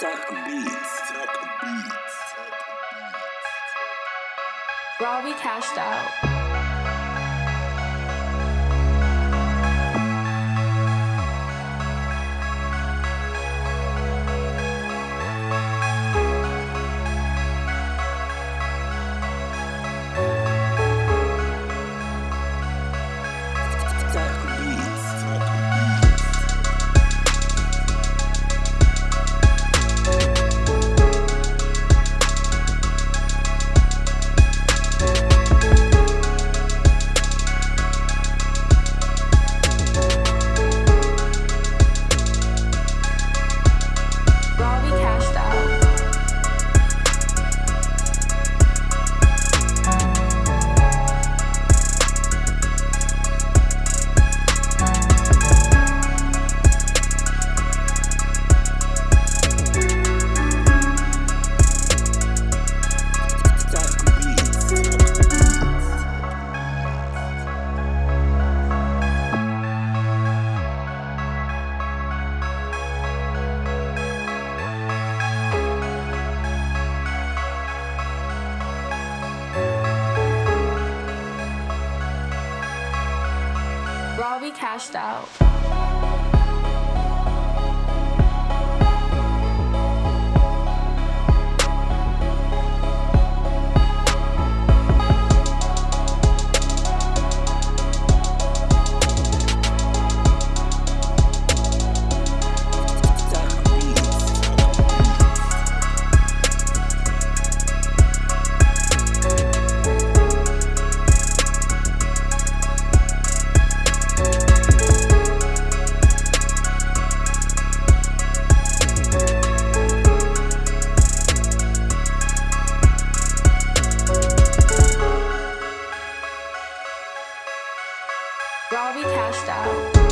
Tuck beats. Tuck beats. Robbie cashed out. cashed out. Robbie cashed.